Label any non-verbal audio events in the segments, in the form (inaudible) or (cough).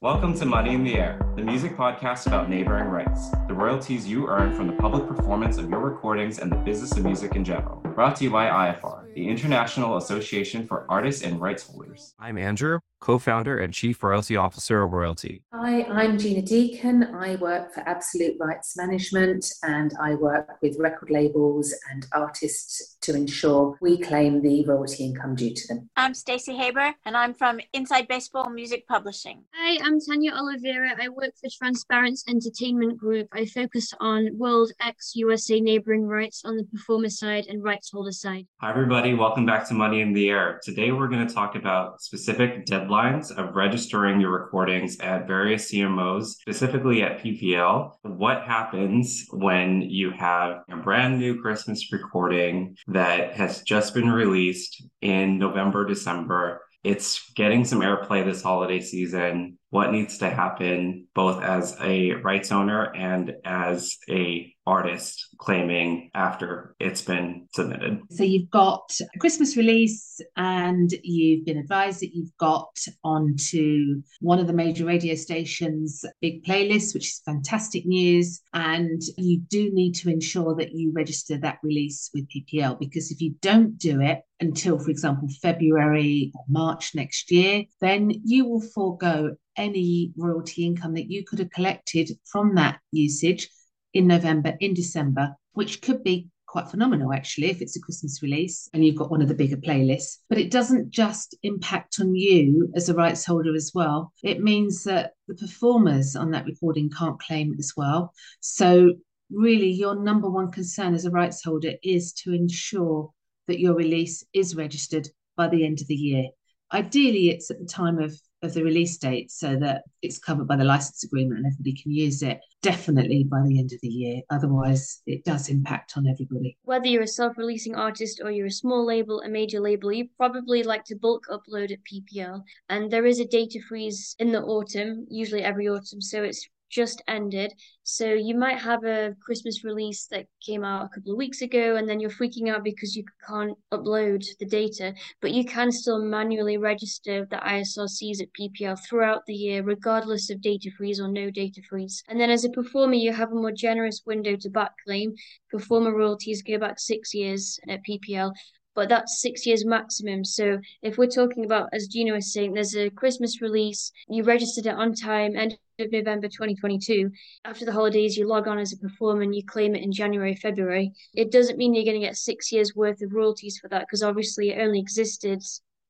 Welcome to Money in the Air, the music podcast about neighboring rights, the royalties you earn from the public performance of your recordings and the business of music in general. Brought to you by IAFAR, the International Association for Artists and Rights Holders. I'm Andrew, co founder and chief royalty officer of Royalty. Hi, I'm Gina Deacon. I work for Absolute Rights Management and I work with record labels and artists to ensure we claim the royalty income due to them. I'm Stacey Haber and I'm from Inside Baseball Music Publishing. Hi, I'm Tanya Oliveira. I work for Transparence Entertainment Group. I focus on World X USA neighboring rights on the performer side and rights holder side. Hi, everybody. Welcome back to Money in the Air. Today, we're going to talk about specific deadlines of registering your recordings at various CMOs, specifically at PPL. What happens when you have a brand new Christmas recording that has just been released in November, December? It's getting some airplay this holiday season what needs to happen both as a rights owner and as a artist claiming after it's been submitted. So you've got a Christmas release and you've been advised that you've got onto one of the major radio stations big playlist which is fantastic news and you do need to ensure that you register that release with PPL because if you don't do it until for example February or March next year then you will forego any royalty income that you could have collected from that usage in November, in December, which could be quite phenomenal actually if it's a Christmas release and you've got one of the bigger playlists. But it doesn't just impact on you as a rights holder as well. It means that the performers on that recording can't claim as well. So really your number one concern as a rights holder is to ensure that your release is registered by the end of the year. Ideally, it's at the time of of the release date so that it's covered by the license agreement and everybody can use it definitely by the end of the year. Otherwise it does impact on everybody. Whether you're a self-releasing artist or you're a small label a major label you probably like to bulk upload at ppl and there is a data freeze in the autumn usually every autumn so it's just ended. So you might have a Christmas release that came out a couple of weeks ago, and then you're freaking out because you can't upload the data, but you can still manually register the ISRCs at PPL throughout the year, regardless of data freeze or no data freeze. And then as a performer, you have a more generous window to back claim. Performer royalties go back six years at PPL, but that's six years maximum. So if we're talking about, as Gina was saying, there's a Christmas release, you registered it on time, end of November 2022. After the holidays, you log on as a performer and you claim it in January, February. It doesn't mean you're going to get six years worth of royalties for that because obviously it only existed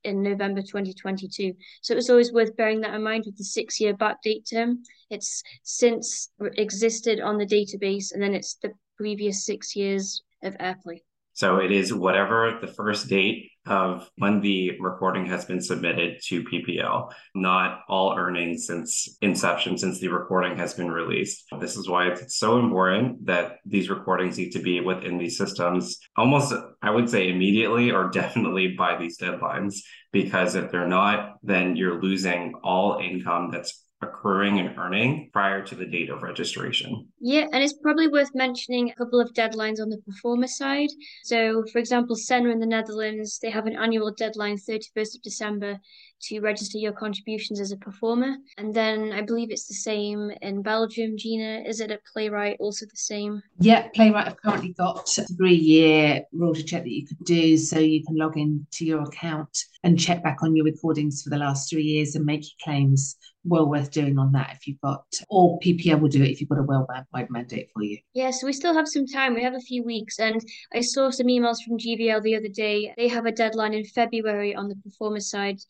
in November 2022. So it was always worth bearing that in mind with the six year backdate term. It's since existed on the database and then it's the previous six years of airplay. So it is whatever the first date of when the recording has been submitted to PPL, not all earnings since inception, since the recording has been released. This is why it's so important that these recordings need to be within these systems almost, I would say, immediately or (laughs) definitely by these deadlines. Because if they're not, then you're losing all income that's accruing and earning prior to the date of registration. Yeah, and it's probably worth mentioning a couple of deadlines on the performer side. So, for example, SENA in the Netherlands, they have an annual deadline, 31st of December, to register your contributions as a performer. And then I believe it's the same in Belgium, Gina. Is it a PlayRight also the same? Yeah, PlayRight have currently got a three year royalty check that you could do. So you can log in to your account and check back on your recordings for the last three years and make your claims well worth doing on that if you've got, or PPL will do it if you've got a worldwide mandate for you. Yeah, so we still have some time. We have a few weeks. And I saw some emails from GVL the other day. They have a deadline in February on the performer side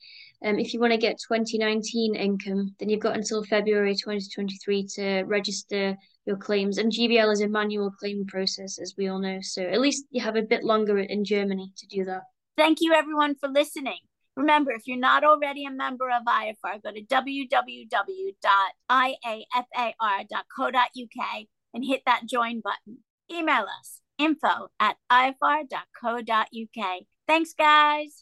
um, if you want to get 2019 income, then you've got until February 2023 to register your claims. And GVL is a manual claim process, as we all know. So at least you have a bit longer in Germany to do that. Thank you, everyone, for listening. Remember, if you're not already a member of IAFAR, go to www.iafar.co.uk and hit that join button. Email us info at iafar.co.uk. Thanks, guys.